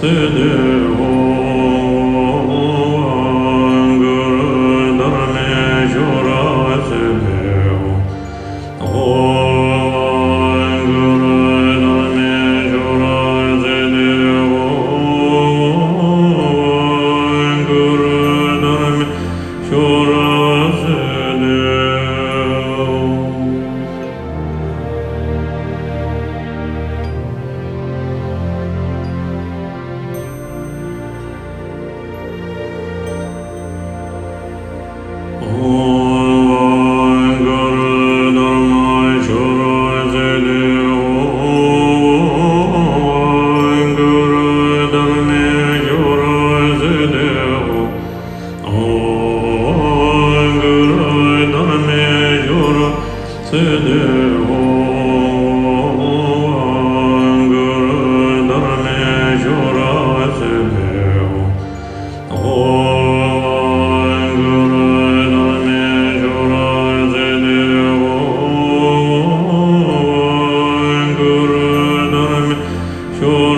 Te Deum. Your